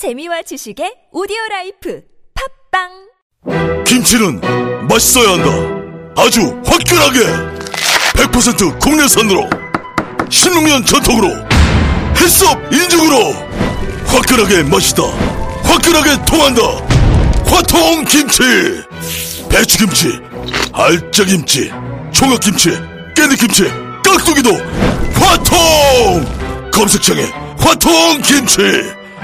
재미와 지식의 audio life 팟빵 김치는 맛있어야 한다. 아주 화끈하게 100% 국내산으로 신농년 전통으로 HACCP 인증으로 화끈하게 맛있다. 화끈하게 통한다. 화통 김치. 배추김치, 알짜김치, 총각김치, 깻잎김치, 깍두기도 화통. 검색창에 화통 김치.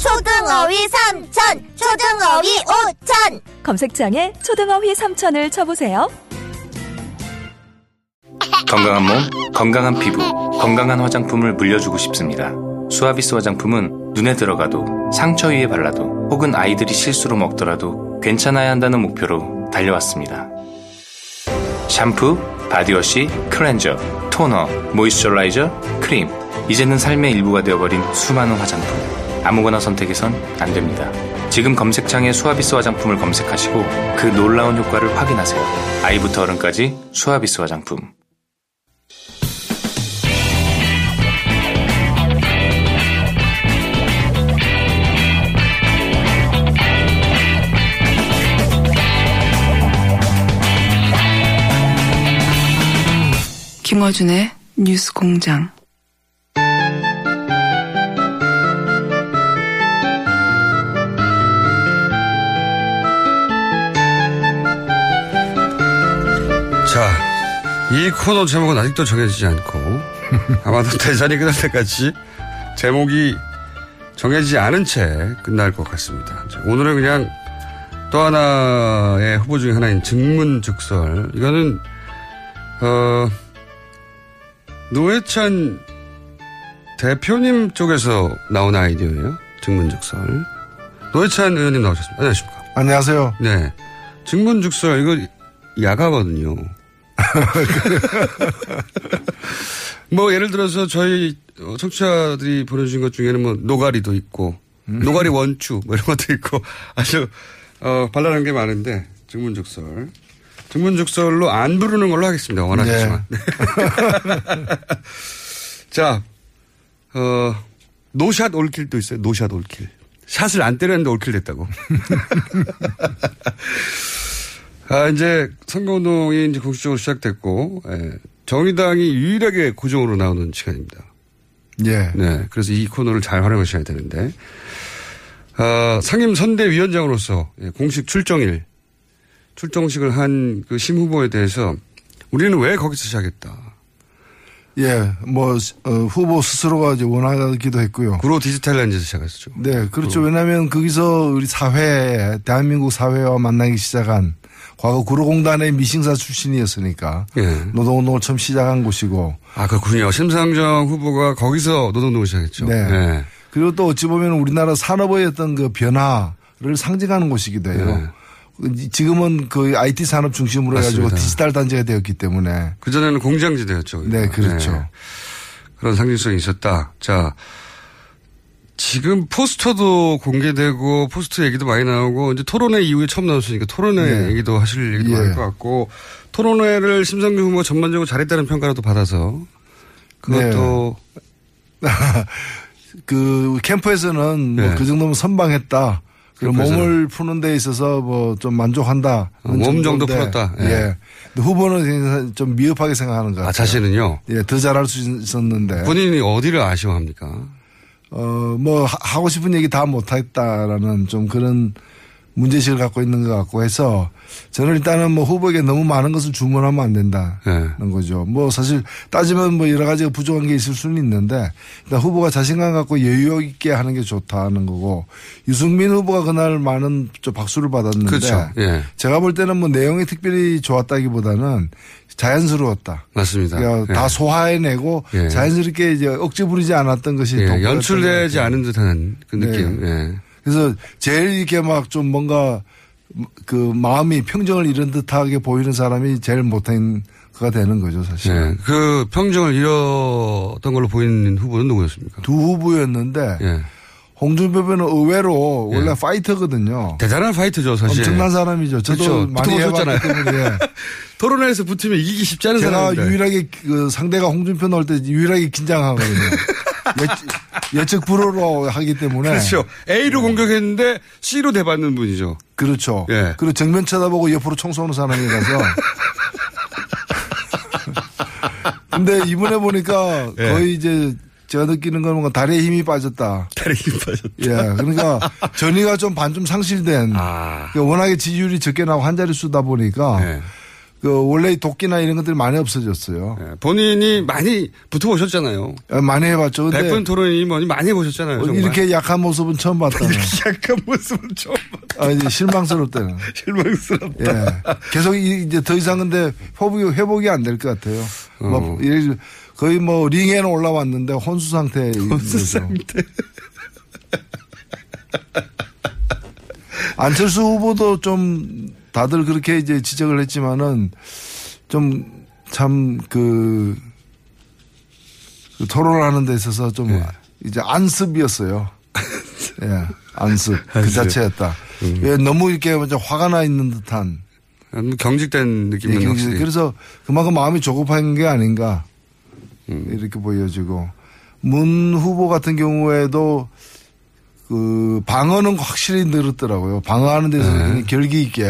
초등어휘 삼천, 초등어휘 오천. 검색창에 초등어휘 3천을 쳐보세요. 건강한 몸, 건강한 피부, 건강한 화장품을 물려주고 싶습니다. 수아비스 화장품은 눈에 들어가도 상처 위에 발라도 혹은 아이들이 실수로 먹더라도 괜찮아야 한다는 목표로 달려왔습니다. 샴푸, body wash, cleanser, toner, moisturizer, 크림. 이제는 삶의 일부가 되어버린 수많은 화장품. 아무거나 선택해선 안 됩니다. 지금 검색창에 수아비스 화장품을 검색하시고 그 놀라운 효과를 확인하세요. 아이부터 어른까지 수아비스 화장품. 김어준의 뉴스 공장. 자, 이 코너 제목은 아직도 정해지지 않고 아마도 대선이 끝날 때까지 제목이 정해지지 않은 채 끝날 것 같습니다. 자, 오늘은 그냥 또 하나의 후보 중에 하나인 증문즉설. 이거는 어, 노회찬 대표님 쪽에서 나온 아이디어예요. 증문즉설. 노회찬 의원님 나오셨습니다. 안녕하십니까. 안녕하세요. 네. 증문즉설, 이거 야가거든요. 뭐, 예를 들어서 저희 어, 청취자들이 보내주신 것 중에는 뭐, 노가리도 있고, 노가리 원추, 뭐 이런 것도 있고, 아주, 어, 발랄한 게 많은데, 증문즉설. 즉문즉설로 안 부르는 걸로 하겠습니다. 원하시지만. 자, 어, no shot all kill도 있어요. no shot all kill. Shot을 안 때렸는데 all kill 됐다고. 아, 이제 선거운동이 이제 공식적으로 시작됐고, 예, 정의당이 유일하게 고정으로 나오는 시간입니다. 예. 네. 그래서 이 코너를 잘 활용하셔야 되는데, 어, 상임 선대위원장으로서 예, 공식 출정일, 출정식을 한 그 심 후보에 대해서 우리는 왜 거기서 시작했다. 예, 뭐, 어, 후보 스스로가 이제 원하기도 했고요. 구로 디지털 렌즈에서 시작했었죠. 네, 그렇죠. 왜냐하면 거기서 우리 사회, 대한민국 사회와 만나기 시작한 과거 구로공단의 미싱사 출신이었으니까 예. 노동운동을 처음 시작한 곳이고. 아, 그렇군요. 심상정 후보가 거기서 노동운동을 시작했죠. 네. 예. 그리고 또 어찌 보면 우리나라 산업의 어떤 그 변화를 상징하는 곳이기도 해요. 지금은 그 IT 산업 중심으로 해가지고 네. 맞습니다. 디지털 단지가 되었기 때문에. 그전에는 공장지대였죠. 네, 그렇죠. 그런 상징성이 있었다. 자, 지금 포스터도 공개되고 포스터 얘기도 많이 나오고 이제 토론회 이후에 처음 나왔으니까 토론회 네. 얘기도 하실 얘기도 예. 많을 것 같고 토론회를 심상정 후보 전반적으로 잘했다는 평가라도 받아서 그것도 그 캠프에서는 네. 뭐그 정도면 선방했다. 그리고 캠프에서는. 몸을 푸는 데 있어서 뭐 좀 만족한다. 어, 몸 정도 풀었다. 예. 예. 근데 후보는 좀 미흡하게 생각하는 것 같아요. 아, 자신은요? 예, 더 잘할 수 있었는데. 본인이 어디를 아쉬워합니까? 어, 뭐 하- 하고 싶은 얘기 다 못했다라는 좀 그런 문제식을 갖고 있는 것 같고 해서 저는 일단은 뭐 후보에게 너무 많은 것을 주문하면 안 된다는 네. 거죠. 뭐 사실 따지면 뭐 여러 가지가 부족한 게 있을 수는 있는데 일단 후보가 자신감 갖고 여유 있게 하는 게 좋다는 거고 유승민 후보가 그날 많은 좀 박수를 받았는데 그렇죠. 예. 제가 볼 때는 뭐 내용이 특별히 좋았다기보다는 자연스러웠다. 맞습니다. 그러니까 예. 다 소화해내고 예. 자연스럽게 이제 억지 부리지 않았던 것이 예, 연출되지. 않은 듯한 그 네. 느낌. 예. 그래서 제일 이렇게 막 좀 뭔가 그 마음이 평정을 잃은 듯하게 보이는 사람이 제일 못한 그가 되는 거죠, 사실. 예. 그 평정을 잃었던 걸로 보이는 후보는 누구였습니까? 두 후보였는데 예. 홍준표 의원은 의외로 원래 파이터거든요. 대단한 파이터죠, 사실. 엄청난 사람이죠. 저도 그렇죠. 많이. 해봤기 때문에 토론회에서 붙으면 이기기 쉽지 않은 제가 사람인데. 유일하게 그 상대가 홍준표 나올 때 유일하게 긴장하거든요. 예, 예측 불허로 하기 때문에 그렇죠. A로 공격했는데 C로 대받는 분이죠. 그렇죠. 예. 그리고 정면 쳐다보고 옆으로 총 쏘는 사람이라서. 근데 이번에 보니까 예. 거의 이제 제가 느끼는 건 뭔가 다리에 힘이 빠졌다. 다리 힘 빠졌다. 예. 그러니까 전의가 좀 반 좀 상실된. 아. 그러니까 워낙에 지지율이 적게 나고 한 자리 수다 보니까 예. 그 원래 도끼나 이런 것들이 많이 없어졌어요. 예. 본인이 많이 붙어보셨잖아요. 예, 많이 해봤죠. 근데 백분 토론이 뭐니 많이 해보셨잖아요. 정말. 이렇게 약한 모습은 처음 봤다는. 약간 모습은 처음 봤다. 아, 이제 실망스럽다는. 실망스럽다. 예. 계속 이- 이제 더 이상 근데 회복이, 회복이 안 될 것 같아요. 어. 뭐 예를 거의 뭐 링에는 올라왔는데 혼수 상태. 혼수 상태. 안철수 후보도 좀 다들 그렇게 이제 지적을 했지만은 좀 참 그, 그 토론을 하는 데 있어서 좀 네. 이제 안습이었어요. 예, 안습. 그 안습. 자체였다. 음. 예, 너무 이렇게 먼저 화가 나 있는 듯한. 음, 경직된 예, 느낌은 경제- 확실히. 그래서 그만큼 마음이 조급한 게 아닌가 음. 이렇게 보여지고 문 후보 같은 경우에도 그 방어는 확실히 늘었더라고요. 방어하는 데서 네. 결기 있게.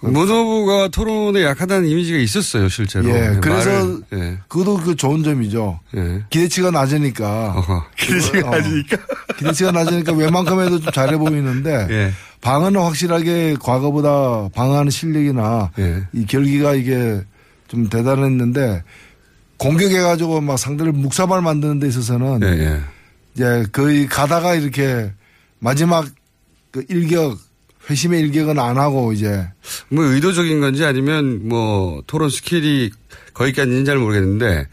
문 후보가 토론에 약하다는 이미지가 있었어요, 실제로. 예, 그래서 말을, 예. 그것도 그 좋은 점이죠. 예. 기대치가 낮으니까. 어허. 기대치가 어, 낮으니까. 기대치가 낮으니까 웬만큼 해도 좀 잘해 보이는데 예. 방어는 확실하게 과거보다 방어하는 실력이나 예. 이 결기가 이게 좀 대단했는데 공격해가지고 막 상대를 묵사발 만드는 데 있어서는 예, 예. 이제 거의 가다가 이렇게 마지막 그 일격 회심의 일격은 안 하고 이제 뭐 의도적인 건지 아니면 뭐 토론 skill이 거기까지는 잘 모르겠는데.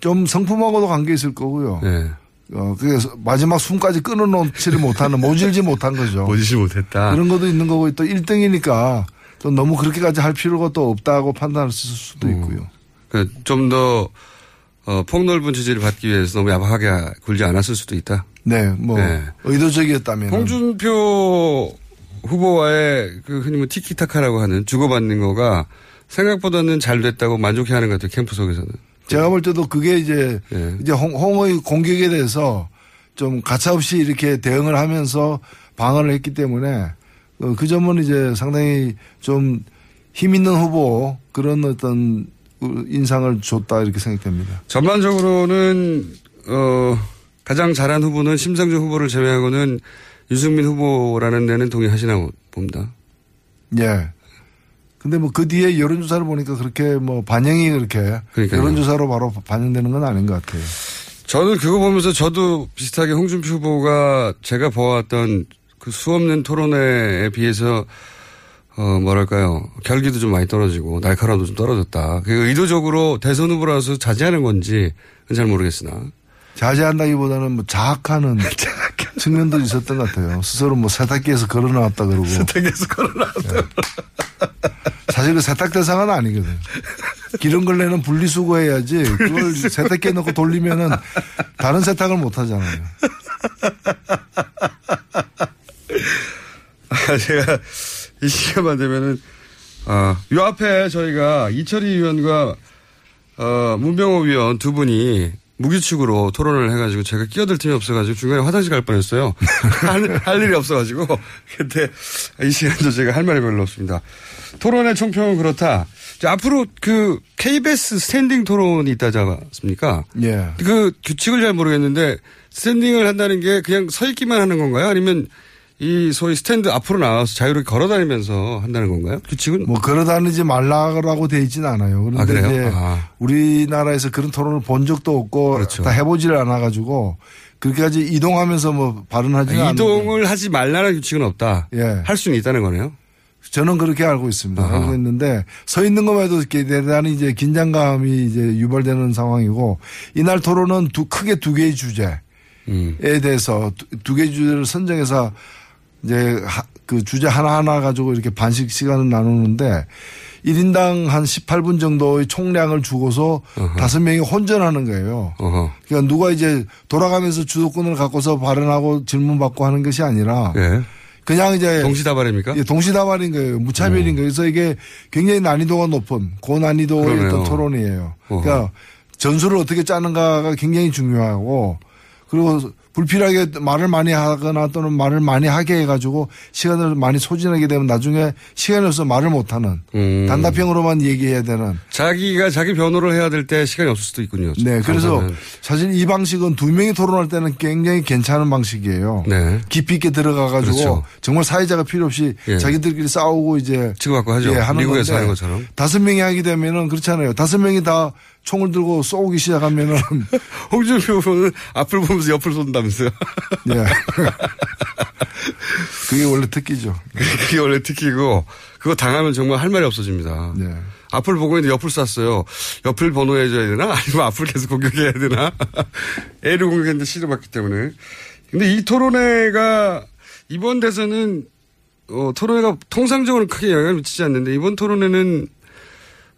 좀 성품하고도 관계 있을 거고요. 예. 어, 그래서 마지막 숨까지 끊어놓지를 못하는 모질지 못한 거죠. 모질지 못했다. 그런 것도 있는 거고 또 1등이니까 또 너무 그렇게까지 할 필요가 또 없다고 판단할 수도 음. 있고요. 좀 더, 어, 폭넓은 지지를 받기 위해서 너무 야박하게 굴지 않았을 수도 있다. 네, 뭐 네. 의도적이었다면 홍준표 후보와의 그 흔히 뭐 티키타카라고 하는 주고받는 거가 생각보다는 잘 됐다고 만족해 하는 것 같아요, 캠프 속에서는. 제가 볼 때도 그게 이제 예. 이제 홍, 홍의 공격에 대해서 좀 가차없이 이렇게 대응을 하면서 방어를 했기 때문에 어, 그 점은 이제 상당히 좀 힘 있는 후보 그런 어떤 인상을 줬다 이렇게 생각됩니다. 전반적으로는, 어, 가장 잘한 후보는 심상정 후보를 제외하고는 유승민 후보라는 데는 동의하시나 봅니다. 예. 근데 뭐 그 뒤에 여론조사를 보니까 그렇게 뭐 반영이 그렇게 그러니까요. 여론조사로 바로 반영되는 건 아닌 것 같아요. 저는 그거 보면서 저도 비슷하게 홍준표 후보가 제가 보았던 그 수없는 토론회에 비해서 어 뭐랄까요 결기도 좀 많이 떨어지고 날카로움도 좀 떨어졌다. 그 의도적으로 대선 후보라서 자제하는 건지 잘 모르겠으나 자제한다기보다는 뭐 자학하는 측면도 있었던 것 같아요. 스스로 뭐 세탁기에서 걸어 나왔다 그러고. 세탁에서 걸어 나왔다. 사실 그 세탁 대상은 아니거든. 기름 걸레는 분리수거 해야지 그걸 세탁기에 넣고 돌리면은 다른 세탁을 못 하잖아요. 아, 제가 이 시간만 되면은 아, 요 앞에 저희가 이철희 의원과 어, 문병호 위원 두 분이 무규칙으로 토론을 해가지고 제가 끼어들 틈이 없어가지고 중간에 화장실 갈 뻔했어요. 할, 할 일이 없어가지고. 근데 이 시간도 제가 할 말이 별로 없습니다. 토론의 총평은 그렇다. 자, 앞으로 그 KBS standing 토론이 있다지 않습니까? 예. 그 규칙을 잘 모르겠는데 standing을 한다는 게 그냥 서 있기만 하는 건가요? 아니면 이 소위 스탠드 앞으로 나와서 자유롭게 걸어 다니면서 한다는 건가요? 규칙은? 뭐 걸어 다니지 말라고 돼 있진 않아요. 그런데 아? 이제 아. 우리나라에서 그런 토론을 본 적도 없고 그렇죠. 다 해보지를 않아가지고 그렇게까지 이동하면서 뭐 발언하지는 않는데 이동을 하지 말라는 규칙은 없다. 예. 할 수는 있다는 거네요. 저는 그렇게 알고 있습니다. 아하. 알고 있는데 서 있는 것만 해도 대단히 이제 긴장감이 이제 유발되는 상황이고 이날 토론은 두 크게 두 개의 주제에 음. 대해서 두, 두 개의 주제를 선정해서 이제 하- 그 주제 하나하나 가지고 이렇게 반씩 시간을 나누는데 1인당 한 18분 정도의 총량을 주고서 다섯 명이 혼전하는 거예요. 어허. 그러니까 누가 이제 돌아가면서 주도권을 갖고서 발언하고 질문 받고 하는 것이 아니라 예. 그냥 이제 동시다발입니까? 예, 동시다발인 거예요. 무차별인 거예요. 그래서 이게 굉장히 난이도가 높은 고난이도의. 어떤 토론이에요. 어허. 그러니까 전술을 어떻게 짜는가가 굉장히 중요하고 그리고 불필요하게 말을 많이 하거나 또는 말을 많이 하게 해가지고 시간을 많이 소진하게 되면 나중에 시간이 없어 말을 못하는 음. 단답형으로만 얘기해야 되는 자기가 자기 변호를 해야 될 때 시간이 없을 수도 있군요. 네, 그래서. 사실 이 방식은 두 명이 토론할 때는 굉장히 괜찮은 방식이에요. 네. 깊이 있게 들어가가지고 그렇죠. 정말 사회자가 필요 없이 예. 자기들끼리 싸우고 이제 치고받고 하죠. 예, 하는 미국에서 하는 것처럼. 다섯 명이 하게 되면은 그렇잖아요. 다섯 명이 다 총을 들고 쏘기 시작하면은 홍준표 후보는 앞을 보면서 옆을 쏜다면서요. 예. 그게 원래 특기죠. 그게 원래 특기고 그거 당하면 정말 할 말이 없어집니다. 네. 앞을 보고 있는데 옆을 쐈어요. 옆을 번호해줘야 되나? 아니면 앞을 계속 공격해야 되나? A를 공격했는데 C를 맞기 때문에. 근데 이 토론회가 이번 대선은 어, 토론회가 통상적으로 크게 영향을 미치지 않는데 이번 토론회는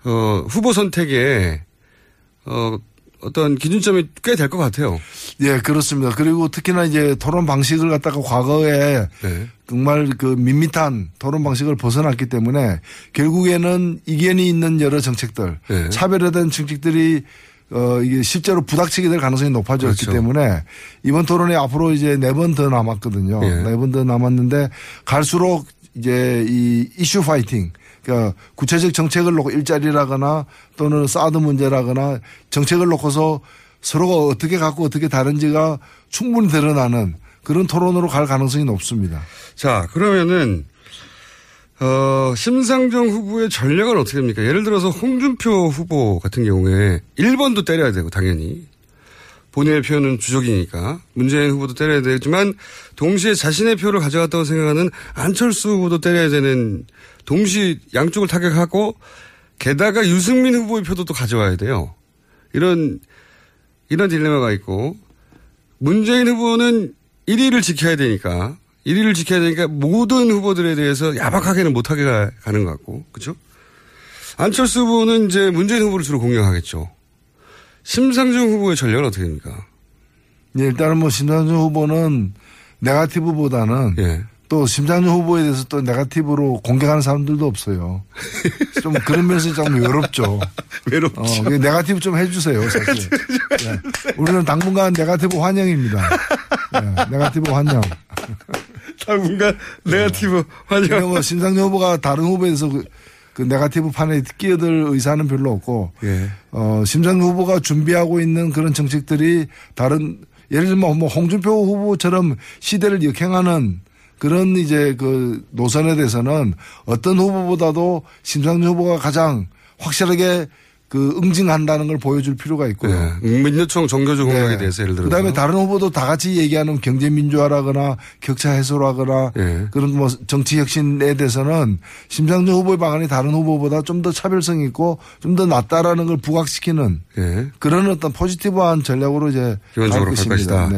어, 후보 선택에 어, 어떤 기준점이 꽤 될 것 같아요. 예, 그렇습니다. 그리고 특히나 이제 토론 방식을 갖다가 과거에 네. 정말 그 밋밋한 토론 방식을 벗어났기 때문에 결국에는 이견이 있는 여러 정책들, 네. 차별화된 정책들이 어, 이게 실제로 부닥치게 될 가능성이 높아졌기 그렇죠. 때문에 이번 토론이 앞으로 이제 네 번 더 남았거든요. 예. 네번 더 남았는데 갈수록 이제 이 이슈 파이팅 그러니까 구체적 정책을 놓고 일자리라거나 또는 사드 문제라거나 정책을 놓고서 서로가 어떻게 갖고 어떻게 다른지가 충분히 드러나는 그런 토론으로 갈 가능성이 높습니다. 자, 그러면은, 어, 심상정 후보의 전략은 어떻게 됩니까? 예를 들어서 홍준표 후보 같은 경우에 1번도 때려야 되고, 당연히. 본인의 표는 주적이니까. 문재인 후보도 때려야 되지만, 동시에 자신의 표를 가져갔다고 생각하는 안철수 후보도 때려야 되는, 동시 양쪽을 타격하고, 게다가 유승민 후보의 표도 또 가져와야 돼요. 이런, 이런 딜레마가 있고, 문재인 후보는 1위를 지켜야 되니까 1위를 지켜야 되니까 모든 후보들에 대해서 야박하게는 못하게 가- 가는 것 같고 그렇죠? 안철수 후보는 이제 문재인 후보를 주로 공략하겠죠. 심상정 후보의 전략은 어떻게 됩니까? 예, 일단은 뭐 심상정 후보는 네가티브보다는 예. 또 심상정 후보에 대해서 또 네가티브로 공격하는 사람들도 없어요. 좀 그런 면에서 좀 외롭죠. 외롭죠. 어, 그 네가티브 좀 해주세요, 사실. 예. 우리는 당분간 네가티브 환영입니다. 예, 네가티브 환영. 당분간 네가티브 그러니까 환영. 뭐 심상정 후보가 다른 후보에 대해서 그, 그 네가티브 판에 끼어들 의사는 별로 없고, 예. 어, 심상정 후보가 준비하고 있는 그런 정책들이 다른, 예를 들면 뭐 홍준표 후보처럼 시대를 역행하는 그런 이제 그 노선에 대해서는 어떤 후보보다도 심상정 후보가 가장 확실하게 그 응징한다는 걸 보여줄 필요가 있고요. 예. 민주총 정교조 공약에 네. 대해서 예를 들어서. 그다음에 다른 후보도 다 같이 얘기하는 경제 민주화라거나 격차 해소라거나 예. 그런 뭐 정치 혁신에 대해서는 심상정 후보의 방안이 다른 후보보다 좀 더 차별성 있고 좀 더 낫다라는 걸 부각시키는 예. 그런 어떤 포지티브한 전략으로 이제 기본적으로 갈. 것이다.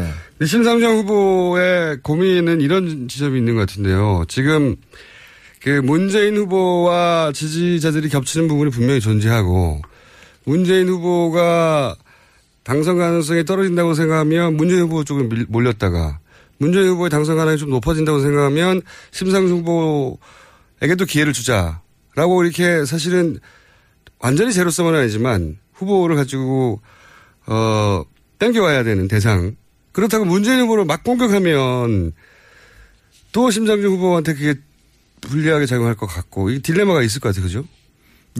심상정 후보의 고민은 이런 지점이 있는 것 같은데요. 지금 그 문재인 후보와 지지자들이 겹치는 부분이 분명히 존재하고 문재인 후보가 당선 가능성이 떨어진다고 생각하면 문재인 후보 밀- 몰렸다가 문재인 후보의 당선 가능성이 좀 높아진다고 생각하면 심상정 후보에게도 기회를 주자라고 이렇게 사실은 완전히 제로섬은 아니지만 후보를 가지고 어 땡겨와야 되는 대상 그렇다고 문재인 후보를 막 공격하면 또 심상정 후보한테 그게 불리하게 작용할 것 같고 이 딜레마가 있을 것 같아요, 그죠?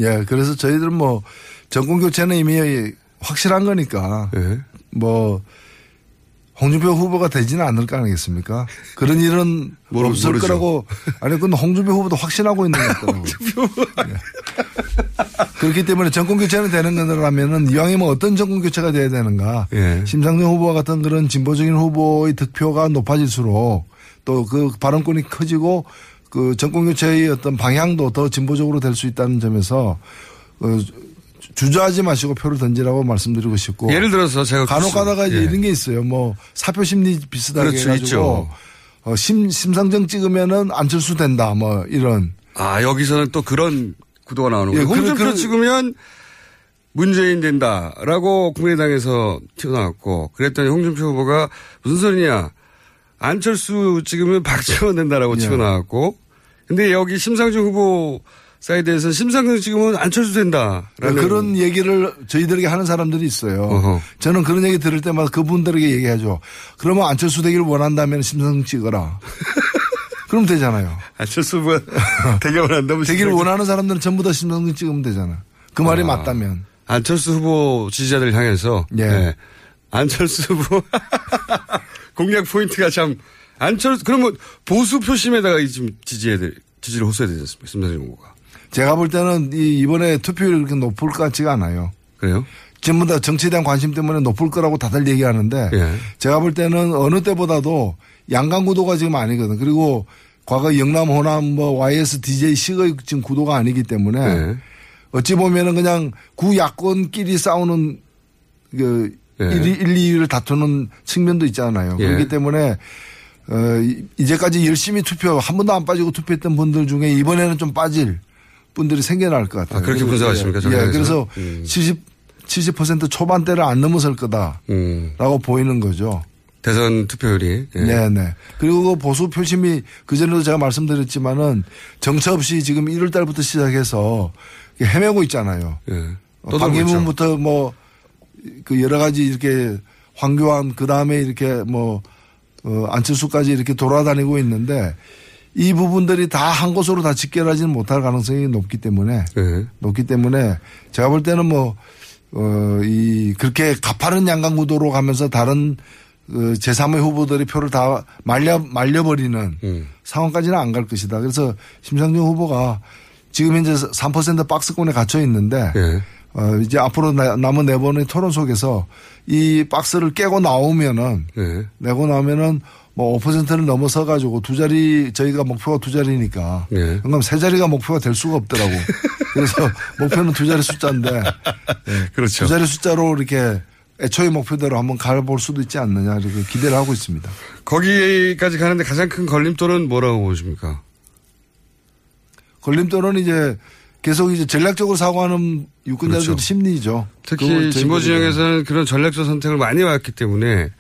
예, 그래서 저희들은 뭐 정권 교체는 이미 확실한 거니까 예. 뭐 홍준표 후보가 되지는 않을 거 아니겠습니까? 그런 일은 모르- 없을 모르죠. 거라고 아니 그건 홍준표 후보도 확신하고 있는 거더라고요. 예. 그렇기 때문에 정권 교체는 되는 거라면은 이왕이면 어떤 정권 교체가 돼야 되는가? 예. 심상정 후보와 같은 그런 진보적인 후보의 득표가 높아질수록 또 그 발언권이 커지고 그 정권 교체의 어떤 방향도 더 진보적으로 될 수 있다는 점에서 어, 주저하지 마시고 표를 던지라고 말씀드리고 싶고 예를 들어서 제가 간혹 가다가 이제 예. 이런 게 있어요. 뭐 사표 심리 비슷하게 그렇죠, 해가지고 있죠. 어, 심, 심상정 찍으면은 안철수 된다, 뭐, 이런. 아, 여기서는 또 그런 구도가 나오는 거예요. 예, 그- 홍준표 그- 찍으면 문재인 된다라고 국민의당에서 튀어나왔고 그랬더니 홍준표 후보가 무슨 소리냐. 안철수 찍으면 박지원 된다라고 예. 치고 나왔고 근데 여기 심상정 후보 사이드에서는 심상정 찍으면 안철수 된다 라는 그런 얘기를 저희들에게 하는 사람들이 있어요. 어허. 저는 그런 얘기 들을 때마다 그분들에게 얘기하죠. 그러면 안철수 되기를 원한다면 심상정 찍어라. 그럼 되잖아요. 안철수 후보 대결을 한다면 되기를 원하는 사람들은 전부 다 심상정 찍으면 되잖아. 그 말이 아. 맞다면. 안철수 후보 지지자들 향해서 예. 네. 안철수 후보 공략 포인트가 참 안철수 그러면 보수 표심에다가 지금 지지해야 될 지지를 호소해야 되지 않습니까? 심상정 후보가 제가 볼 때는 이 이번에 투표율이 그렇게 높을 것 같지가 않아요. 그래요? 전부 다 정치에 대한 관심 때문에 높을 거라고 다들 얘기하는데 예. 제가 볼 때는 어느 때보다도 양강 구도가 지금 아니거든. 그리고 과거 영남, 호남, 뭐 YS, DJ, C의 지금 구도가 아니기 때문에 예. 어찌 보면은 그냥 구 야권끼리 싸우는 그 예. 1, 1, 2위를 다투는 측면도 있잖아요. 예. 그렇기 때문에 어, 이- 이제까지 열심히 투표 한 번도 안 빠지고 투표했던 분들 중에 이번에는 좀 빠질 분들이 생겨날 것 같아요. 아, 그렇게 분석하십니까, 예, 정당에서? 그래서 음. 70, 70% 초반대를 안 넘어설 거다라고 음, 보이는 거죠. 대선 투표율이 예. 네네. 그리고 그 보수 표심이 그전에도 제가 말씀드렸지만은 정처 없이 지금 1월 달부터 시작해서 헤매고 있잖아요. 예. 어. 방기문부터 뭐 그 여러 가지 이렇게 황교안 그 다음에 이렇게 뭐 어, 안철수까지 이렇게 돌아다니고 있는데 이 부분들이 다 한 곳으로 다 직결하지는 못할 가능성이 높기 때문에 예. 높기 때문에 제가 볼 때는 뭐, 어, 이, 그렇게 가파른 양강 구도로 가면서 다른 그 제3의 후보들이 표를 다 말려, 말려버리는 음. 상황까지는 안 갈 것이다. 그래서 심상정 후보가 지금 현재 3% 박스권에 갇혀 있는데 예. 어, 이제 앞으로 나- 남은 네 번의 토론 속에서 이 박스를 깨고 나오면은 예. 내고 나면은 뭐 5%를 넘어서 가지고 두 자리 저희가 목표가 두 자리니까 예. 그럼 세 자리가 목표가 될 수가 없더라고. 그래서 목표는 두 자리 숫자인데 예, 그렇죠. 두 자리 숫자로 이렇게 애초의 목표대로 한번 가볼 수도 있지 않느냐 이렇게 기대를 하고 있습니다. 거기까지 가는데 가장 큰 걸림돌은 뭐라고 보십니까? 걸림돌은 이제 계속 이제 전략적으로 사고하는 유권자들 그렇죠. 심리죠. 특히 진보 진영에서는 그런 전략적 선택을 많이 왔기 때문에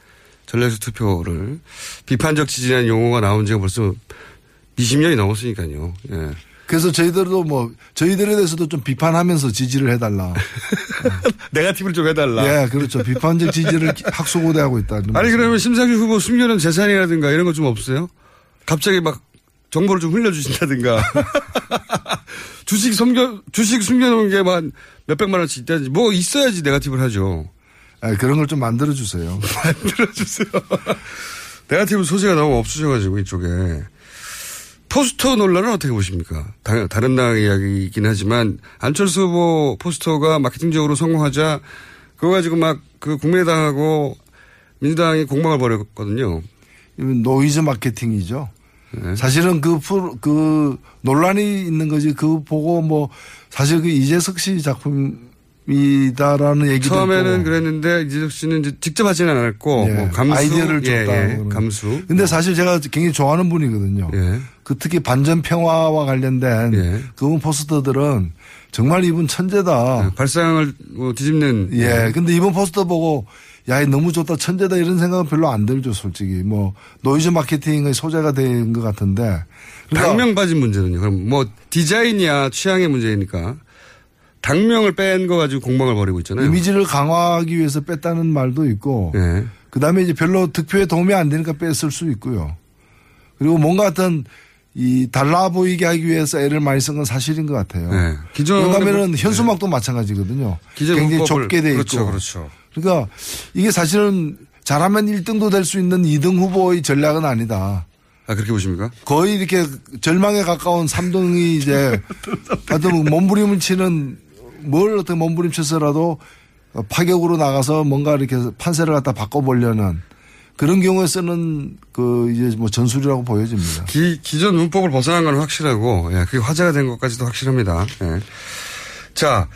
전략적 투표를 비판적 지지라는 용어가 나온 지가 벌써 20년이 넘었으니까요. 예. 그래서 저희들도 뭐 저희들에 대해서도 좀 비판하면서 지지를 해달라. 네가티브를 좀 해달라. 예, 그렇죠. 비판적 지지를 학수고대하고 있다. 아니 그러면 심상준 후보 숨겨놓은 재산이라든가 이런 거 좀 없어요? 갑자기 막 정보를 좀 흘려주신다든가 주식 숨겨 주식 숨겨놓은 게 만 몇백만 원씩 있다든지 뭐 있어야지 네가티브를 하죠. 아, 그런 걸 좀 만들어 주세요. 들어주세요. 네가티브 소재가 너무 없으셔가지고 이쪽에 포스터 논란은 어떻게 보십니까? 다, 다른 당 이야기이긴 하지만 안철수 후보 포스터가 마케팅적으로 성공하자 그거 가지고 막 그 국민의당하고 민주당이 공방을 벌였거든요. 노이즈 마케팅이죠. 네. 사실은 그, 프로, 그 논란이 있는 거지. 그 보고 뭐 사실 그 이제석 씨 작품 이다라는 얘기도 처음에는 있고. 그랬는데 이제석 씨는 이제 직접 하지는 않았고 예. 뭐 감수 아이디어를 줬다. 예, 예. 감수. 근데 사실 제가 굉장히 좋아하는 분이거든요. 예. 그 특히 반전 평화와 관련된 예. 그분 포스터들은 정말 이분 천재다. 발상을 뭐 뒤집는 예. 근데 이번 포스터 보고 야, 이 너무 좋다, 천재다 이런 생각은 별로 안 들죠, 솔직히. 뭐 노이즈 마케팅의 소재가 된 것 같은데. 그러니까 당명 빠진 문제는요. 그럼 뭐 디자인이야 취향의 문제니까 당명을 뺀 거 가지고 공방을 벌이고 있잖아요. 이미지를 강화하기 위해서 뺐다는 말도 있고. 예. 그 다음에 이제 별로 득표에 도움이 안 되니까 뺐을 수 있고요. 그리고 뭔가 어떤 이 달라 보이게 하기 위해서 애를 많이 쓴 건 사실인 것 같아요. 네. 기존에 왜냐하면 뭐- 현수막도 마찬가지거든요. 기존 굉장히 좁게 돼 있고. 그렇죠, 그렇죠. 그러니까 이게 사실은 잘하면 1등도 될 수 있는 2등 후보의 전략은 아니다. 아 그렇게 보십니까? 거의 이렇게 절망에 가까운 3등이 이제 하여튼 몸부림을 치는 뭘 어떻게 몸부림쳐서라도 파격으로 나가서 뭔가 이렇게 판세를 갖다 바꿔보려는 그런 경우에 쓰는 그 이제 뭐 전술이라고 보여집니다. 기, 기존 문법을 벗어난 건 확실하고, 예, 그게 화제가 된 것까지도 확실합니다. 예. 자,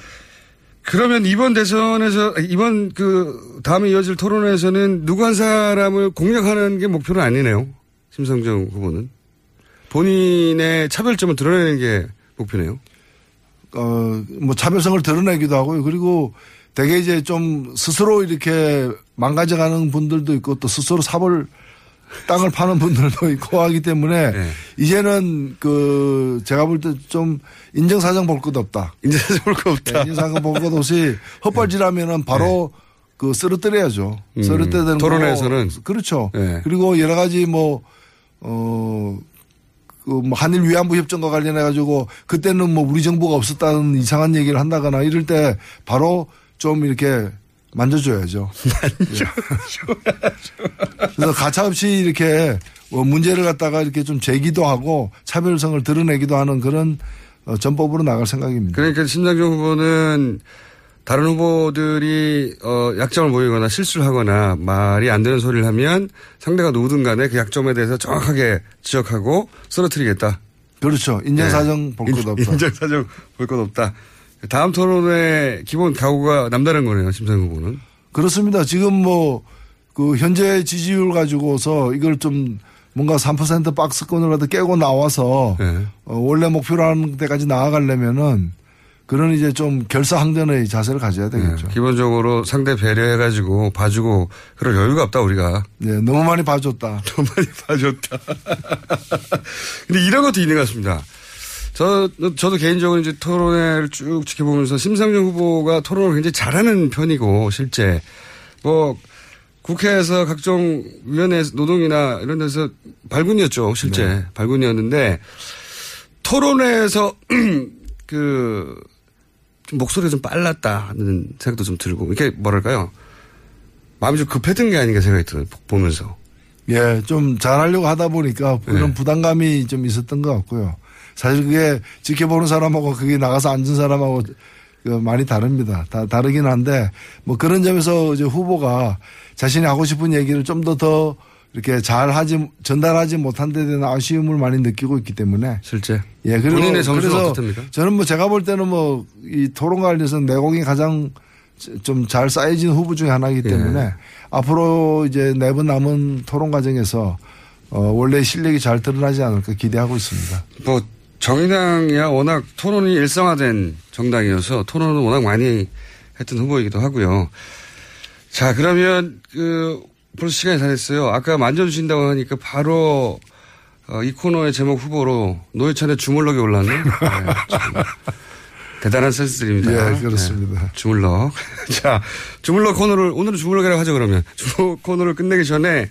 그러면 이번 대선에서, 이번 그, 다음에 이어질 토론에서는 누구 한 사람을 공략하는 게 목표는 아니네요. 심상정 후보는 본인의 차별점을 드러내는 게 목표네요. 어, 뭐 차별성을 드러내기도 하고요. 그리고 되게 이제 좀 스스로 이렇게 망가져가는 분들도 있고 또 스스로 사벌 땅을 파는 분들도 있고 하기 때문에 네. 이제는 그 제가 볼 때 좀 인정사정 볼 것도 없다. 인정사정 볼거 없다. 네, 인정사정 볼 것도 없이 헛발질하면은 바로 그 쓰러뜨려야죠. 음, 쓰러뜨리는 토론회에서는. 그렇죠. 네. 그리고 여러 가지 뭐, 어, 그 뭐 한일 위안부 협정과 관련해 가지고 그때는 뭐 우리 정부가 없었다는 이상한 얘기를 한다거나 이럴 때 바로 좀 이렇게 만져줘야죠. 그래서 가차없이 이렇게 뭐 문제를 갖다가 이렇게 좀 제기도 하고 차별성을 드러내기도 하는 그런 어, 전법으로 나갈 생각입니다. 그러니까 심상정 후보는 다른 후보들이 어 약점을 보이거나 실수를 하거나 말이 안 되는 소리를 하면 상대가 누구든 간에 그 약점에 대해서 정확하게 지적하고 쓰러뜨리겠다. 그렇죠. 인정사정 볼것 없다. 인정사정 볼 것 없다. 다음 토론의 기본 각오가 남다른 거네요. 심상정 후보는. 그렇습니다. 지금 뭐, 그, 현재 지지율 가지고서 이걸 좀 뭔가 3% 박스권을 갖다 깨고 나와서 네. 어, 원래 목표로 하는 데까지 나아가려면은 그런 이제 좀 결사항전의 자세를 가져야 되겠죠. 네, 기본적으로 상대 배려해가지고 봐주고 그럴 여유가 없다 우리가. 네, 너무 많이 봐줬다. 너무 많이 봐줬다. 근데 이런 것도 있는 것 같습니다. 저, 저도 개인적으로 이제 토론회를 쭉 지켜보면서 심상정 후보가 토론을 굉장히 잘하는 편이고, 실제. 뭐, 국회에서 각종 위원회 노동이나 이런 데서 발군이었죠, 실제. 발군이었는데, 토론회에서 그, 좀 목소리가 좀 빨랐다는 생각도 좀 들고, 이게 뭐랄까요. 마음이 좀 급했던 게 아닌가 생각이 들어요, 보면서. 예, 좀 잘하려고 하다 보니까 그런 네. 부담감이 좀 있었던 것 같고요. 사실 그게 지켜보는 사람하고 그게 나가서 앉은 사람하고 그 많이 다릅니다. 다 다르긴 한데 뭐 그런 점에서 이제 후보가 자신이 하고 싶은 얘기를 좀 더더 이렇게 잘 하지 전달하지 못한 데 대한 아쉬움을 많이 느끼고 있기 때문에 실제. 예 그리고 본인의 그래서 어떻습니까? 저는 뭐 제가 볼 때는 뭐 이 토론 관련해서 내공이 가장 좀 잘 쌓여진 후보 중에 하나이기 예. 때문에 앞으로 이제 네 번 남은 토론 과정에서 어 원래 실력이 잘 드러나지 않을까 기대하고 있습니다. 뭐 정의당이야 워낙 토론이 일상화된 정당이어서 토론을 워낙 많이 했던 후보이기도 하고요. 자 그러면 그 벌써 시간이 다 됐어요. 아까 만져주신다고 하니까 바로 어, 이 코너의 제목 후보로 노회찬의 주물럭이 올랐네. 네, 참 대단한 센스들입니다. 예, 그렇습니다. 네, 주물럭. 자, 주물럭 코너를 오늘은 주물럭이라고 하죠 그러면 주물럭 코너를 끝내기 전에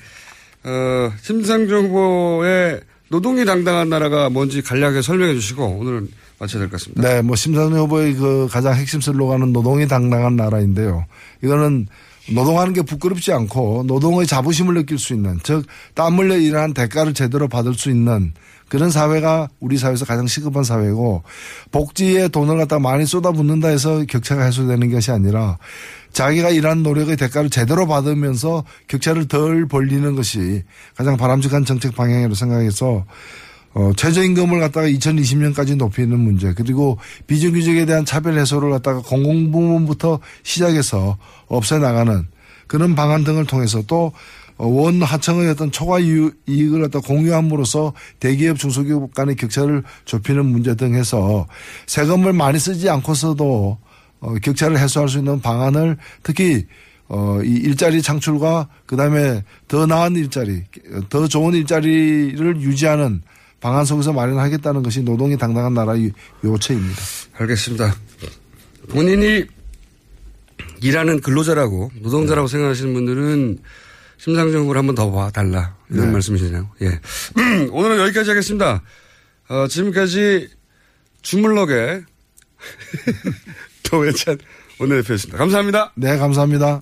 어, 심상정 후보의 노동이 당당한 나라가 뭔지 간략하게 설명해 주시고 오늘은 마쳐야 될 것 같습니다. 네, 뭐 심상정 후보의 그 가장 핵심 슬로건은 노동이 당당한 나라인데요. 이거는 노동하는 게 부끄럽지 않고 노동의 자부심을 느낄 수 있는 즉 땀 흘려 일한 대가를 제대로 받을 수 있는 그런 사회가 우리 사회에서 가장 시급한 사회고 복지에 돈을 갖다 많이 쏟아붓는다 해서 격차가 해소되는 것이 아니라 자기가 일한 노력의 대가를 제대로 받으면서 격차를 덜 벌리는 것이 가장 바람직한 정책 방향이라고 생각해서 어, 최저임금을 갖다가 2020년까지 높이는 문제 그리고 비정규직에 대한 차별 해소를 갖다가 공공부문부터 시작해서 없애나가는 그런 방안 등을 통해서 또 어, 원 하청의 어떤 초과 이익을 갖다 공유함으로써 대기업 중소기업 간의 격차를 좁히는 문제 등 해서 세금을 많이 쓰지 않고서도 어, 격차를 해소할 수 있는 방안을 특히 어, 이 일자리 창출과 그 다음에 더 나은 일자리, 더 좋은 일자리를 유지하는 방안 속에서 마련하겠다는 것이 노동이 당당한 나라의 요체입니다. 알겠습니다. 본인이 일하는 근로자라고 노동자라고 생각하시는 분들은 심상정 후보를 한번 더 봐달라 이런 네. 말씀이시네요. 예. 오늘은 여기까지 하겠습니다. 어, 지금까지 주물럭의 도회찬 원내대표였습니다. 감사합니다. 네, 감사합니다.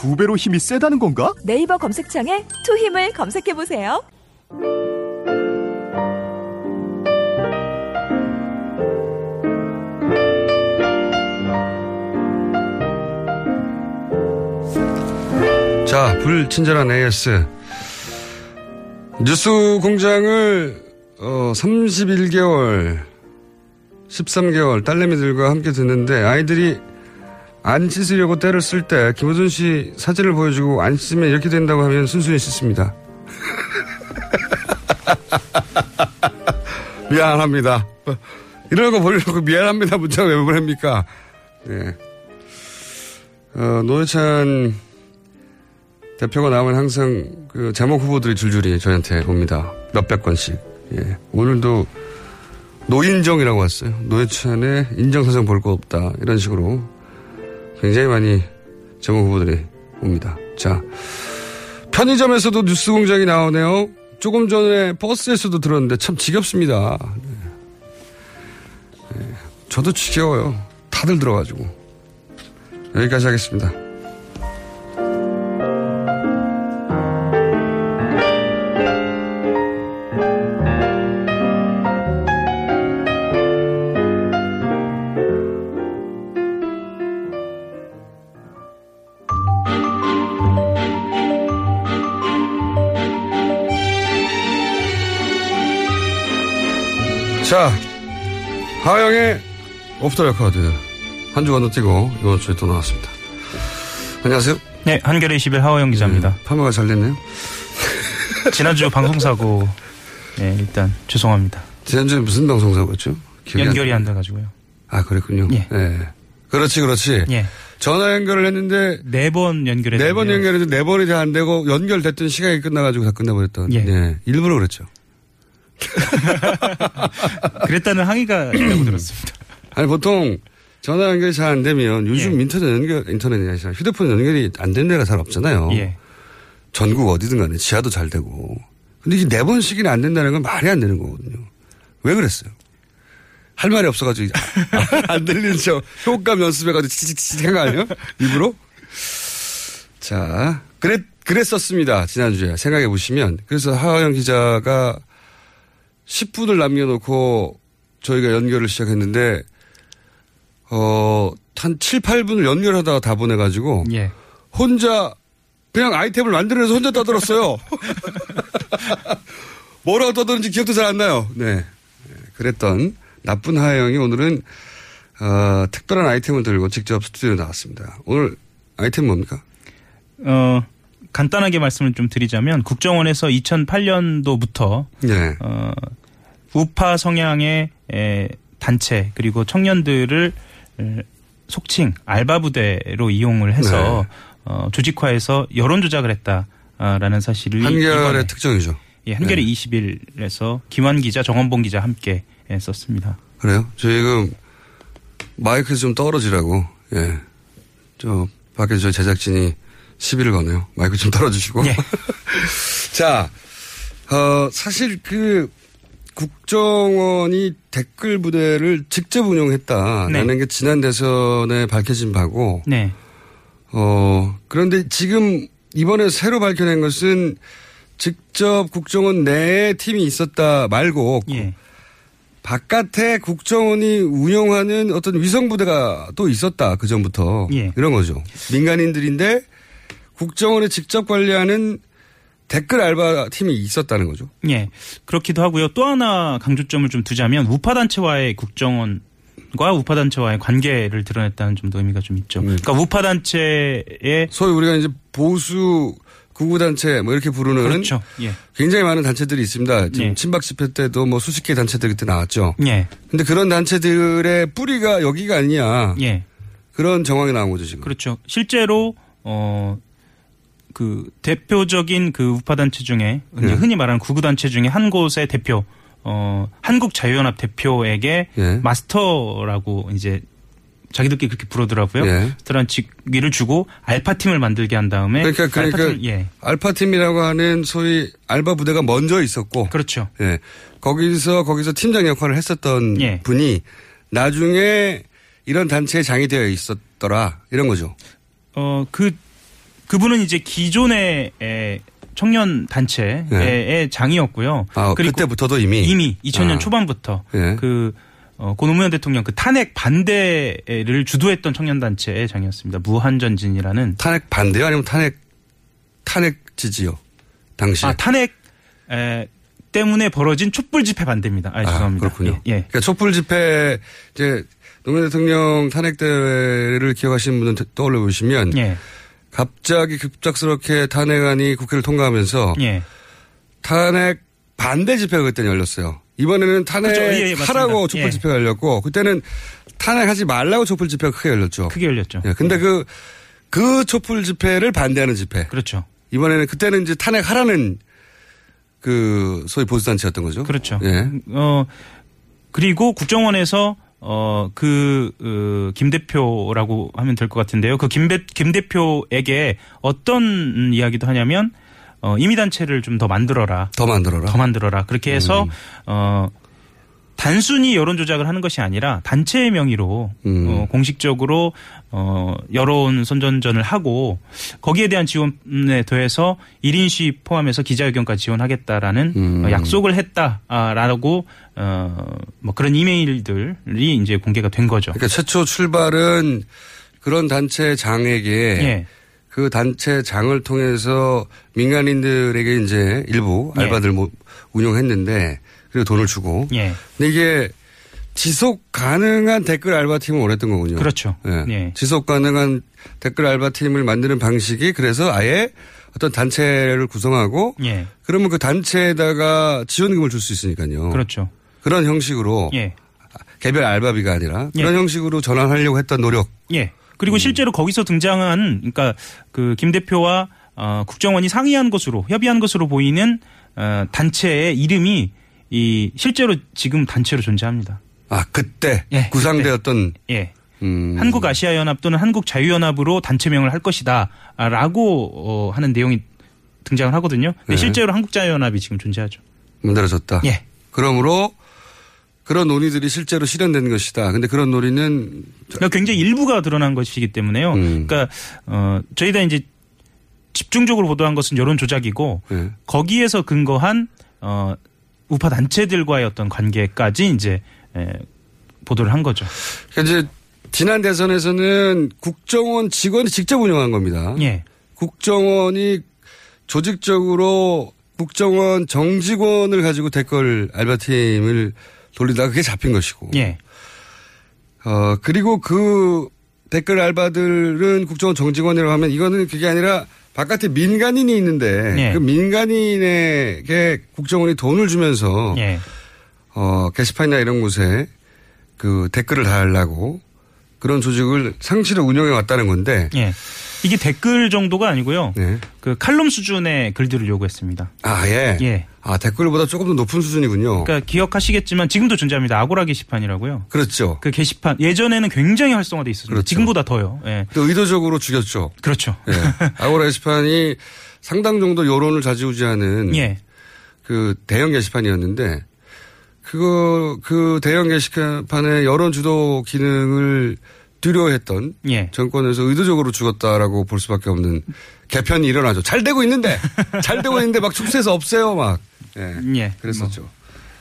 두 배로 힘이 세다는 건가? 네이버 검색창에 투힘을 검색해 보세요. 자, 불친절한 AS. 뉴스 공장을 어, 31개월, 13개월 딸내미들과 함께 듣는데 아이들이 안 씻으려고 때를 쓸 때 김호준 씨 사진을 보여주고 안 씻으면 이렇게 된다고 하면 순순히 씻습니다. 미안합니다. 이런 거 보려고 미안합니다 문자가 왜 보냅니까? 네. 어, 노회찬 대표가 나오면 항상 그 제목 후보들이 줄줄이 저희한테 옵니다. 몇백 건씩. 예. 오늘도 노인정이라고 왔어요. 노회찬의 인정사정 볼 거 없다. 이런 식으로 굉장히 많이 제목 후보들이 옵니다. 자. 편의점에서도 뉴스 공장이 나오네요. 조금 전에 버스에서도 들었는데 참 지겹습니다. 네. 네. 저도 지겨워요. 다들 들어가지고. 여기까지 하겠습니다. 자, 하어영의 off the record. 한 주 건너뛰고 이번 주에 또 나왔습니다. 안녕하세요. 네, 한겨레 21 하어영 기자입니다. 네, 파마가 잘 됐네요. 지난주 방송사고, 네, 일단 죄송합니다. 지난주에 무슨 방송사고였죠? 연결이 안 돼가지고요. 아, 그랬군요. 예. 네. 그렇지, 그렇지. 예. 전화 연결을 했는데 네 번 연결했는데 네 번 연결했는데 네 번이 다 안 되고 연결됐던 시간이 끝나가지고 다 끝나버렸던. 예. 네. 일부러 그랬죠. 그랬다는 항의가 있다고 들었습니다. 아니 보통 전화 연결이 잘 안 되면 요즘 예. 인터넷 연결 인터넷이 아니라 휴대폰 연결이 안 되는 데가 잘 없잖아요. 예. 전국 어디든 간에 지하도 잘 되고. 근데 이게 네 번씩이나 안 된다는 건 말이 안 되는 거거든요. 왜 그랬어요? 할 말이 없어가지고 안 들리는 척 효과음 연습해가지고 치직치직 한거 아니에요? 일부러? 자, 그랬, 그랬었습니다. 지난주에. 생각해 보시면. 그래서 하하영 기자가 10분을 남겨놓고 저희가 연결을 시작했는데, 어, 한 7, 8분을 연결하다가 다 보내가지고, 예. 혼자 그냥 아이템을 만들어내서 혼자 떠들었어요. 뭐라고 떠드는지 기억도 잘 안 나요. 네. 네, 그랬던 나쁜 하영이 오늘은, 어, 특별한 아이템을 들고 직접 스튜디오에 나왔습니다. 오늘 아이템 뭡니까? 어, 간단하게 말씀을 좀 드리자면 국정원에서 2008년도부터 네. 어, 우파 성향의 에, 단체 그리고 청년들을 에, 속칭 알바 부대로 이용을 해서 네. 어, 조직화해서 여론 조작을 했다라는 사실을 한결의 특정이죠. 예, 한겨레 네. 21에서 김환 기자, 정원봉 기자 함께 예, 썼습니다. 그래요? 저 지금 마이크 좀 떨어지라고, 예. 저 밖에 저 제작진이 시비를 거네요. 마이크 좀 떨어주시고. 예. 자, 어, 사실 그 국정원이 댓글 부대를 직접 운영했다라는 네. 게 지난 대선에 밝혀진 바고, 네. 어, 그런데 지금 이번에 새로 밝혀낸 것은 직접 국정원 내에 팀이 있었다 말고 예. 바깥에 국정원이 운영하는 어떤 위성부대가 또 있었다 그 전부터 예. 이런 거죠. 민간인들인데 국정원에 직접 관리하는 댓글 알바 팀이 있었다는 거죠. 예. 그렇기도 하고요. 또 하나 강조점을 좀 두자면 우파단체와의 국정원 과 우파 단체와의 관계를 드러냈다는 점도 의미가 좀 있죠. 그러니까 우파 단체의 소위 우리가 이제 보수 구구 단체 뭐 이렇게 부르는 그렇죠. 예. 굉장히 많은 단체들이 있습니다. 지금 예. 친박 집회 때도 뭐 수십 개 단체들 그때 나왔죠. 예. 근데 그런 단체들의 뿌리가 여기가 아니냐. 예. 그런 정황이 나온 거죠, 지금. 그렇죠. 실제로 어. 그 대표적인 그 우파 단체 중에 네. 흔히 말하는 구구 단체 중에 한 곳의 대표 어 한국 자유연합 대표에게 예. 마스터라고 이제 자기들끼리 그렇게 부르더라고요. 예. 그런 직위를 주고 알파 팀을 만들게 한 다음에 그러니까, 그러니까 알파 팀을- 예. 알파 팀이라고 하는 소위 알바 부대가 먼저 있었고. 그렇죠. 예. 거기서, 거기서 팀장 역할을 했었던 예. 분이 나중에 이런 단체에 장이 되어 있었더라. 이런 거죠. 어, 그, 그분은 이제 기존의 에, 청년 단체의 네. 장이었고요. 아, 그때부터도 이미? 이미 2000년 아. 초반부터 예. 그 어, 고 노무현 대통령 그 탄핵 반대를 주도했던 청년 단체의 장이었습니다. 무한전진이라는 탄핵 반대요? 아니면 탄핵 탄핵 지지요. 당시. 아, 탄핵 에, 때문에 벌어진 촛불 집회 반대입니다. 아, 죄송합니다. 그렇군요. 예. 예. 그러니까 촛불 집회 이제 노무현 대통령 탄핵 대회를 기억하시는 분은 떠올려 보시면 예. 갑자기 급작스럽게 탄핵안이 국회를 통과하면서 예. 탄핵 반대 집회가 그때 열렸어요. 이번에는 그렇죠. 예, 예, 탄핵하라고 맞습니다. 촛불 예. 집회가 열렸고 그때는 탄핵하지 말라고 촛불 집회가 크게 열렸죠. 크게 열렸죠. 예, 근데 그, 그 촛불 집회를 반대하는 집회. 그렇죠. 이번에는 그때는 이제 탄핵하라는 그 소위 보수단체였던 거죠. 그렇죠. 예. 어 그리고 국정원에서 어 그 그, 김 대표라고 하면 될 것 같은데요. 그 김 김 대표에게 어떤 이야기도 하냐면 어 임의 단체를 좀 더 만들어라. 더 만들어라. 더 만들어라. 그렇게 해서 음. 어 단순히 여론 조작을 하는 것이 아니라 단체의 명의로 음. 어, 공식적으로 어 여론 선전전을 하고 거기에 대한 지원에 더해서 1인 시 포함해서 기자회견까지 지원하겠다라는 음. 어, 약속을 했다라고 어 뭐 그런 이메일들이 이제 공개가 된 거죠. 그러니까 최초 출발은 그런 단체 장에게 예. 그 단체 장을 통해서 민간인들에게 이제 일부 예. 알바들 뭐 운영했는데 그리고 돈을 주고. 예. 근데 이게 지속 가능한 댓글 알바 팀을 원했던 거군요. 그렇죠. 예. 예. 지속 가능한 댓글 알바 팀을 만드는 방식이 그래서 아예 어떤 단체를 구성하고 예. 그러면 그 단체에다가 지원금을 줄 수 있으니까요. 그렇죠. 그런 형식으로 예. 개별 알바비가 아니라 예. 그런 형식으로 전환하려고 했던 노력. 예. 그리고 음. 실제로 거기서 등장한 그러니까 그 김 대표와 어, 국정원이 상의한 것으로 협의한 것으로 보이는 어, 단체의 이름이 이 실제로 지금 단체로 존재합니다. 아 그때 예, 구상되었던 예. 음. 한국 아시아 연합 또는 한국 자유 연합으로 단체명을 할 것이다라고 어, 하는 내용이 등장을 하거든요. 근데 네. 실제로 한국 자유 연합이 지금 존재하죠. 만들어졌다. 예. 그러므로 그런 논의들이 실제로 실현된 것이다. 근데 그런 논의는 그러니까 굉장히 일부가 드러난 것이기 때문에요. 음. 그러니까 어 저희가 이제 집중적으로 보도한 것은 여론 조작이고 예. 거기에서 근거한 어 우파 단체들과의 어떤 관계까지 이제 에, 보도를 한 거죠. 그러니까 이제 지난 대선에서는 국정원 직원이 직접 운영한 겁니다. 예. 국정원이 조직적으로 국정원 정직원을 가지고 댓글 알바팀을 돌리다가 그게 잡힌 것이고. 예. 어, 그리고 그 댓글 알바들은 국정원 정직원이라고 하면 이거는 그게 아니라 바깥에 민간인이 있는데 예. 그 민간인에게 국정원이 돈을 주면서 예. 어, 게시판이나 이런 곳에 그 댓글을 달라고 그런 조직을 상시로 운영해 왔다는 건데. 예. 이게 댓글 정도가 아니고요. 네. 그 칼럼 수준의 글들을 요구했습니다. 아, 예. 예. 아, 댓글보다 조금 더 높은 수준이군요. 그러니까 기억하시겠지만 지금도 존재합니다. 아고라 게시판이라고요. 그렇죠. 그 게시판 예전에는 굉장히 활성화돼 있었습니다. 그렇죠. 지금보다 더요. 예. 또 의도적으로 죽였죠. 그렇죠. 예. 아고라 게시판이 상당 정도 여론을 좌지우지하는 예. 그 대형 게시판이었는데 그거 그 대형 게시판의 여론 주도 기능을 두려워했던 예. 정권에서 의도적으로 죽었다라고 볼 수밖에 없는 개편이 일어나죠. 잘 되고 있는데 잘 되고 있는데 막 축소해서 없애요 막. 예. 예. 그랬었죠.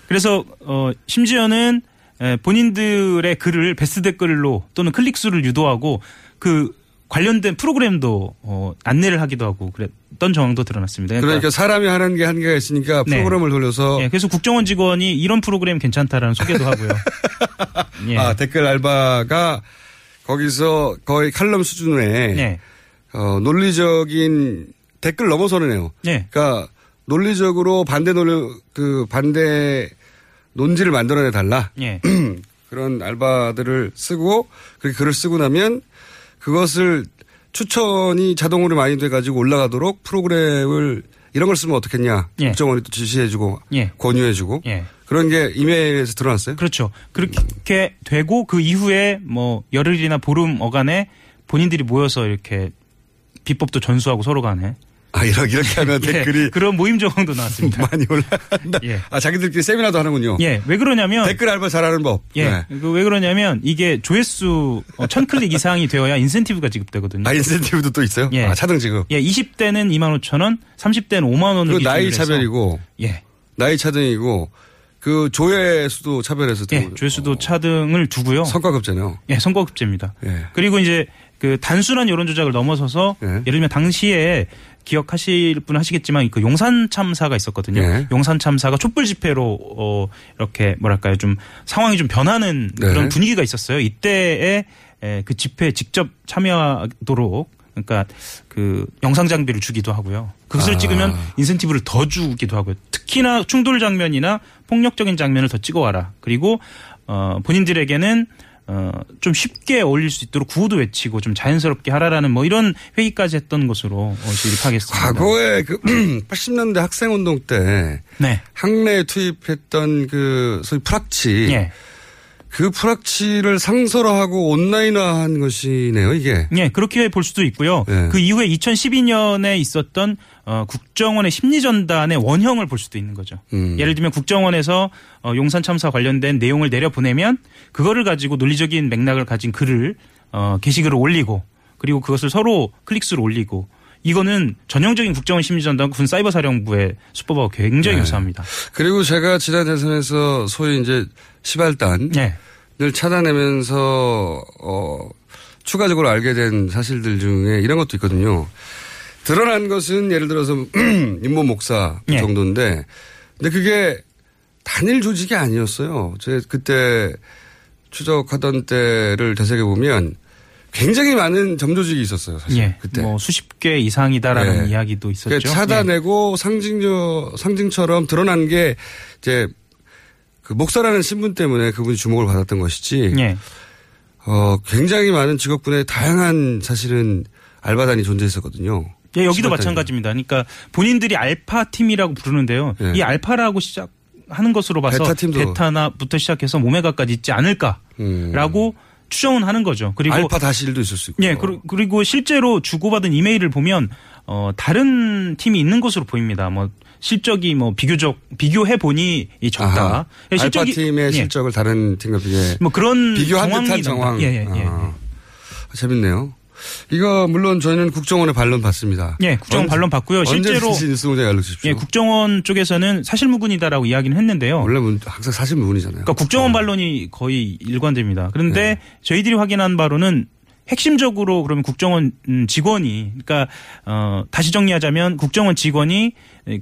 그래서 어 심지어는 에, 본인들의 글을 베스트 댓글로 또는 클릭 수를 유도하고 그 관련된 프로그램도 어 안내를 하기도 하고 그랬던 정황도 드러났습니다. 그러니까 사람이 하는 게 한계가 있으니까 네. 프로그램을 돌려서 예, 그래서 국정원 직원이 이런 프로그램 괜찮다라는 소개도 하고요. 예. 아, 댓글 알바가 거기서 거의 칼럼 수준의 예. 어, 논리적인 댓글 넘어서는해요. 예. 그러니까 논리적으로 반대 논리 그 반대 논지를 만들어내 달라. 예. 그런 알바들을 쓰고 그렇게 글을 쓰고 나면 그것을 추천이 자동으로 많이 돼가지고 올라가도록 프로그램을 이런 걸 쓰면 어떻겠냐. 예. 국정원이 또 지시해주고 예. 권유해주고 예. 그런 게 이메일에서 드러났어요. 그렇죠. 그렇게 되고 그 이후에 뭐 열흘이나 보름 어간에 본인들이 모여서 이렇게 비법도 전수하고 서로 간에 아 이렇게 이렇게 하면 예, 댓글이 그런 모임 정황도 나왔습니다. 많이 올라간다. 예. 아 자기들끼리 세미나도 하는군요. 예, 왜 그러냐면 댓글 알바 잘하는 법. 예, 네. 그왜 그러냐면 이게 조회수 어, 1000클릭 이상이 되어야 인센티브가 지급되거든요. 아 인센티브도 또 있어요? 예. 아 차등 지급. 예, 20대는 2만 5천 원, 30대는 5만 원을 그리고 나이 차별이고 예. 나이 차등이고 그 조회수도 차별해서 예, 조회수도 차등을 두고요. 성과급제네요. 예, 선거급제입니다. 예. 그리고 이제 그 단순한 여론 조작을 넘어서서 예. 예를 들면 당시에 기억하실 분 하시겠지만 그 용산 참사가 있었거든요. 예. 용산 참사가 촛불 집회로 어 이렇게 뭐랄까요 좀 상황이 좀 변하는 네. 그런 분위기가 있었어요. 이때에 에, 그 집회에 직접 참여하도록 그러니까 그 영상 장비를 주기도 하고요. 그것을 아. 찍으면 인센티브를 더 주기도 하고요. 특히나 충돌 장면이나 폭력적인 장면을 더 찍어와라. 그리고 어 본인들에게는 어 좀 쉽게 어울릴 수 있도록 구호도 외치고 좀 자연스럽게 하라라는 뭐 이런 회의까지 했던 것으로 어, 파악했습니다. 과거에 그 80년대 학생운동 때 네. 학내에 투입했던 그 소위 프락치. 예. 그 프락치를 상설화하고 온라인화한 것이네요, 이게. 예, 그렇게 볼 수도 있고요. 예. 그 이후에 2012년에 있었던 어, 국정원의 심리전단의 원형을 볼 수도 있는 거죠. 음. 예를 들면 국정원에서 어, 용산 참사 관련된 내용을 내려 보내면 그거를 가지고 논리적인 맥락을 가진 글을 어, 게시글을 올리고 그리고 그것을 서로 클릭수로 올리고 이거는 전형적인 국정원 심리전단 군 사이버사령부의 수법하고 굉장히 네. 유사합니다. 그리고 제가 지난 대선에서 소위 이제 시발단을 예. 찾아내면서 어 추가적으로 알게 된 사실들 중에 이런 것도 있거든요. 드러난 것은 예를 들어서 임모 목사 예. 정도인데 근데 그게 단일 조직이 아니었어요. 제 그때 추적하던 때를 되새겨 보면 굉장히 많은 점조직이 있었어요. 사실 예. 그때. 뭐 수십 개 이상이다라는 네. 이야기도 있었죠. 그러니까 찾아내고 상징저 상징처럼 드러난 게 이제 그 목사라는 신분 때문에 그분이 주목을 받았던 것이지. 예. 예. 어 굉장히 많은 직업군에 다양한 사실은 알바단이 존재했었거든요. 예, 여기도. 마찬가지입니다. 그러니까 본인들이 알파 팀이라고 부르는데요. 예. 이 알파라고 시작 하는 것으로 봐서 베타 팀도. 베타나부터 시작해서 오메가까지 있지 않을까라고 음. 추정은 하는 거죠. 그리고 알파 다실도 있을 수 있고. 예, 그리- 그리고 실제로 주고받은 이메일을 보면 어 다른 팀이 있는 것으로 보입니다. 뭐 실적이 뭐 비교적 비교해 보니 이 적다. 예, 알파 실적이- 팀의 예. 실적을 다른 팀과 비교해 뭐 그런 비교한 정황이 듯한. 정황. 예, 예, 예. 아, 재밌네요. 이거 물론 저희는 국정원의 반론 받습니다. 예, 국정원 언제- 반론 받고요. 실제로 뉴스공장에 알려주십시오. 예, 국정원 쪽에서는 사실무근이다라고 이야기는 했는데요. 원래 문- 항상 사실 무근이잖아요. 그러니까 국정원 반론이 거의 일관됩니다. 그런데 저희들이 확인한 바로는 핵심적으로 그러면 국정원 음, 직원이 그러니까 어 다시 정리하자면 국정원 직원이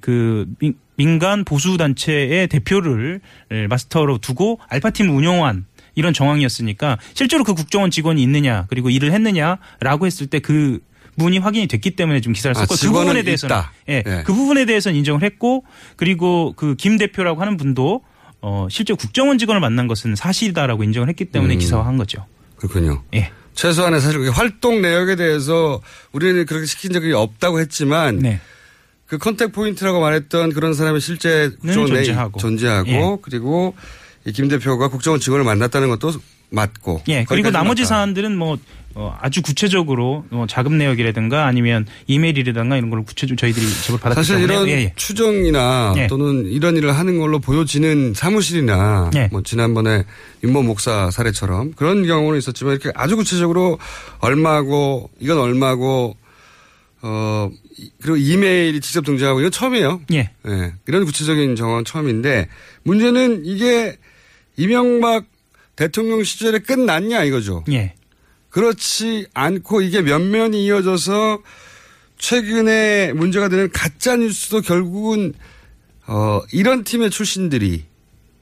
그 민- 민간 보수 단체의 대표를 마스터로 두고 알파팀을 운영한 이런 정황이었으니까 실제로 그 국정원 직원이 있느냐 그리고 일을 했느냐라고 했을 때그 문이 확인이 됐기 때문에 좀 기사를 아, 썼고 그 직원은 부분에 대해서는. 예, 예. 그 부분에 대해서는 인정을 했고 그리고 그 김 대표라고 하는 분도 어 실제 국정원 직원을 만난 것은 사실이다라고 인정을 했기 때문에 음. 기사화한 거죠. 그렇군요. 예. 최소한의 사실 그 활동 내역에 대해서 우리는 그렇게 시킨 적이 없다고 했지만 네. 그 contact point라고 말했던 그런 사람이 실제 존재하고. 존재하고 예. 그리고 이 김 대표가 국정원 직원을 만났다는 것도 맞고. 예. 그리고 나머지 맞다. 사안들은 뭐 어, 아주 구체적으로 뭐 자금 내역이라든가 아니면 이메일이라든가 이런 걸 구체적으로 저희들이 제보를 받았기 사실 때문에 이런 예, 예. 추정이나 예. 또는 이런 일을 하는 걸로 보여지는 사무실이나 예. 뭐 지난번에 윤모 목사 사례처럼 그런 경우는 있었지만 이렇게 아주 구체적으로 얼마고 이건 얼마고 어 이- 그리고 이메일이 직접 등장하고 이건 처음이에요. 예. 예. 이런 구체적인 정황은 처음인데 문제는 이게 이명박 대통령 시절에 끝났냐 이거죠. 예. 그렇지 않고 이게 면면이 이어져서 최근에 문제가 되는 가짜 뉴스도 결국은 어 이런 팀의 출신들이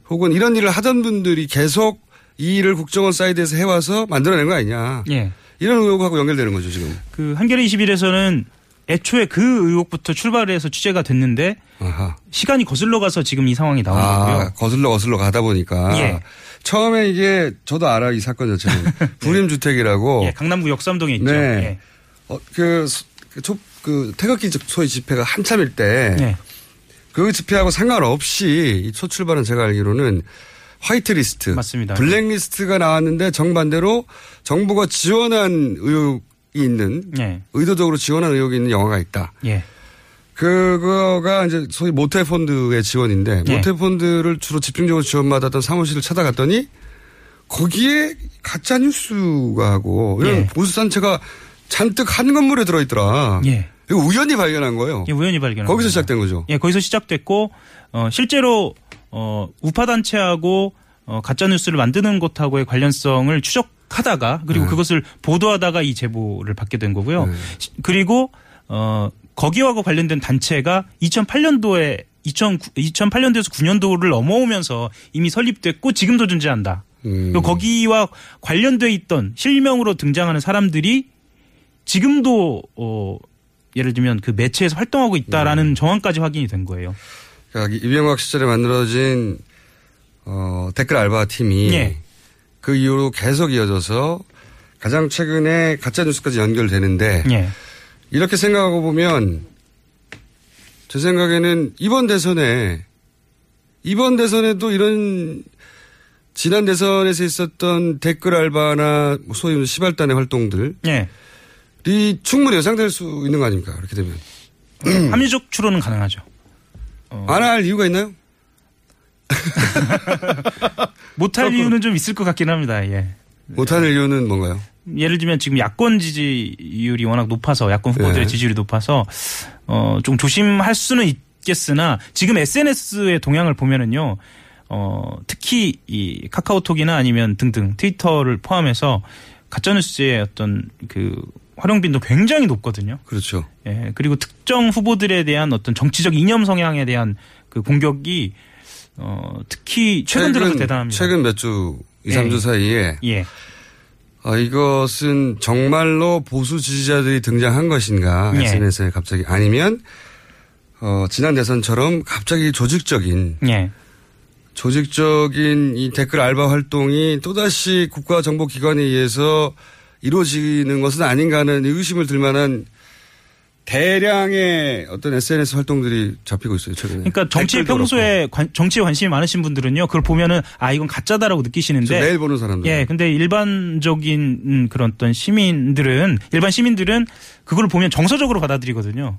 혹은 이런 일을 하던 분들이 계속 이 일을 국정원 사이드에서 해와서 만들어낸 거 아니냐. 예. 이런 의혹하고 연결되는 거죠 지금. 그 한겨레 21에서는 애초에 그 의혹부터 출발해서 취재가 됐는데 아하. 시간이 거슬러 가서 지금 이 상황이 나온 아, 거고요. 거슬러 거슬러 가다 보니까 예. 처음에 이게 저도 알아요 이 사건 자체는 불임 주택이라고. 예, 강남구 역삼동에 있죠. 네. 예. 어, 그, 소- 그, 초, 그 태극기 소위 집회가 한참일 때. 예. 그 집회하고 상관없이 이첫 출발은 제가 알기로는 화이트 리스트. 맞습니다. 블랙 리스트가 나왔는데 정반대로 정부가 지원한 의혹이 있는 예. 의도적으로 지원한 의혹이 있는 영화가 있다. 예. 그거가 이제 소위 모태 펀드의 지원인데 예. 모태 펀드를 주로 집중적으로 지원받았던 사무실을 찾아갔더니 거기에 가짜 뉴스가 하고 이런 예. 보수 단체가 잔뜩 한 건물에 들어있더라. 예. 이거 우연히 발견한 거예요. 예, 우연히 발견한 거기서 겁니다. 시작된 거죠. 예, 거기서 시작됐고 어 실제로 어 우파 단체하고 어 가짜 뉴스를 만드는 곳하고의 관련성을 추적 하다가 그리고 네. 그것을 보도하다가 이 제보를 받게 된 거고요. 시- 그리고 어 거기와 관련된 단체가 2008년도에 2000, 2008년도에서 9년도를 넘어오면서 이미 설립됐고 지금도 존재한다. 음. 거기와 관련돼 있던 실명으로 등장하는 사람들이 지금도 어 예를 들면 그 매체에서 활동하고 있다라는 음. 정황까지 확인이 된 거예요. 그러니까 이명박 시절에 만들어진 어, 댓글 알바 팀이 예. 그 이후로 계속 이어져서 가장 최근에 가짜 뉴스까지 연결되는데 예. 이렇게 생각하고 보면 제 생각에는 이번 대선에 이번 대선에도 이런 지난 대선에서 있었던 댓글 알바나 뭐 소위 시발단의 활동들이 예. 충분히 예상될 수 있는 거 아닙니까? 그렇게 되면 합리적 추론은 가능하죠. 안할 이유가 있나요? 못할 이유는 좀 있을 것 같긴 합니다. 예. 못하는 이유는 뭔가요? 예를 들면 지금 야권 지지율이 워낙 높아서 야권 후보들의 네. 지지율이 높아서 어 좀 조심할 수는 있겠으나 지금 SNS의 동향을 보면은요. 어 특히 이 카카오톡이나 아니면 등등 트위터를 포함해서 가짜 뉴스의 어떤 그 활용빈도 굉장히 높거든요. 그렇죠. 예, 그리고 특정 후보들에 대한 어떤 정치적 이념 성향에 대한 그 공격이 어 특히 최근 들어서 대단합니다. 최근 몇 주, 2, 예. 3주 사이에 예. 어, 이것은 정말로 보수 지지자들이 등장한 것인가 예. SNS에 갑자기 아니면 어, 지난 대선처럼 갑자기 조직적인 예. 조직적인 이 댓글 알바 활동이 또다시 국가정보기관에 의해서 이루어지는 것은 아닌가 하는 의심을 들 만한 대량의 어떤 SNS 활동들이 잡히고 있어요, 최근에. 그러니까 댓글도 평소에 관- 정치에 관심이 많으신 분들은요, 그걸 보면은 아 이건 가짜다라고. 느끼시는데 매일 보는 사람들. 예, 근데 일반적인 음, 그런 어떤 시민들은 일반 시민들은 그걸 보면 정서적으로 받아들이거든요.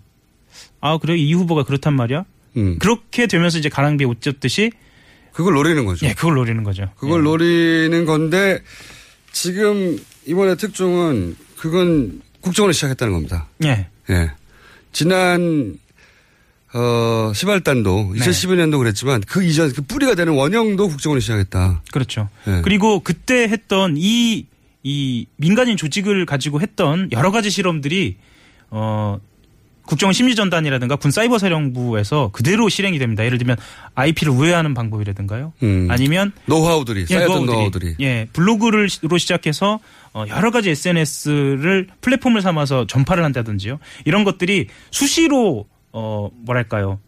아 그래 이 후보가 그렇단 말이야. 음. 그렇게 되면서 이제 가랑비에 옷 젖듯이 그걸 노리는 거죠. 예, 그걸 노리는 거죠. 그걸 노리는 건데 지금 이번에 특종은 그건 국정원을 시작했다는 겁니다. 예. 예. 지난 어 시발단도 네. 2012년도 그랬지만 그 이전 그 뿌리가 되는 원형도 국정원이 시작했다. 그렇죠. 예. 그리고 그때 했던 이, 이 민간인 조직을 가지고 했던 여러 가지 실험들이, 어, 국정원 심리전단이라든가 군 사이버 사령부에서 그대로 실행이 됩니다. 예를 들면 IP를 우회하는 방법이라든가요. 음. 아니면 노하우들이 예, 쌓였던 노하우들이. 예, 블로그를 로 시작해서 어, 여러 가지 SNS를 플랫폼을 삼아서 전파를 한다든지요. 이런 것들이 수시로 어 뭐랄까요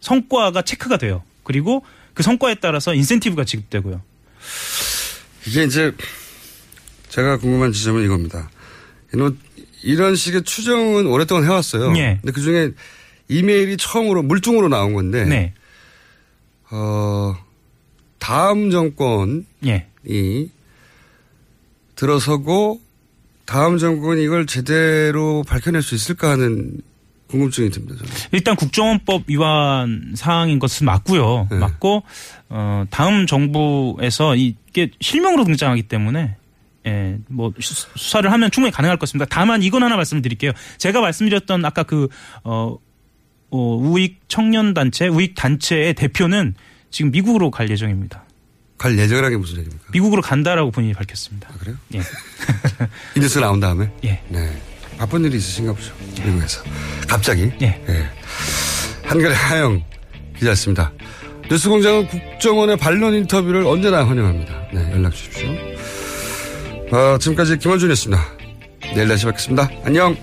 성과가 체크가 돼요. 그리고 그 성과에 따라서 인센티브가 지급되고요. 이게 이제 제가 궁금한 지점은 이겁니다. 이런, 이런 식의 추정은 오랫동안 해왔어요. 예. 근데 그 중에 이메일이 처음으로 물뚱으로 나온 건데, 네, 어, 다음 정권이 예, 들어서고 다음 정권이 이걸 제대로 밝혀낼 수 있을까 하는 궁금증이 듭니다. 저는. 일단 국정원법 위반 사항인 것은 맞고요. 네. 맞고 어 다음 정부에서 이게 실명으로 등장하기 때문에 예, 뭐 수- 수사를 하면 충분히 가능할 것 같습니다. 다만 이건 하나 말씀드릴게요. 제가 말씀드렸던 아까 그 어, 어 우익 청년 단체, 우익 단체의 대표는 지금 미국으로 갈 예정입니다. 갈 예정이라는 게 무슨 얘기입니까? 미국으로 간다라고 본인이 밝혔습니다. 아, 그래요? 예. 이 뉴스 나온 다음에? 예. 네. 바쁜 일이 있으신가 보죠. 미국에서. 갑자기? 예. 한결의 하영 기자였습니다. 뉴스 공장은 국정원의 반론 인터뷰를 언제나 환영합니다. 네, 연락 주십시오. 어, 지금까지 김원준이었습니다. 내일 다시 뵙겠습니다. 안녕.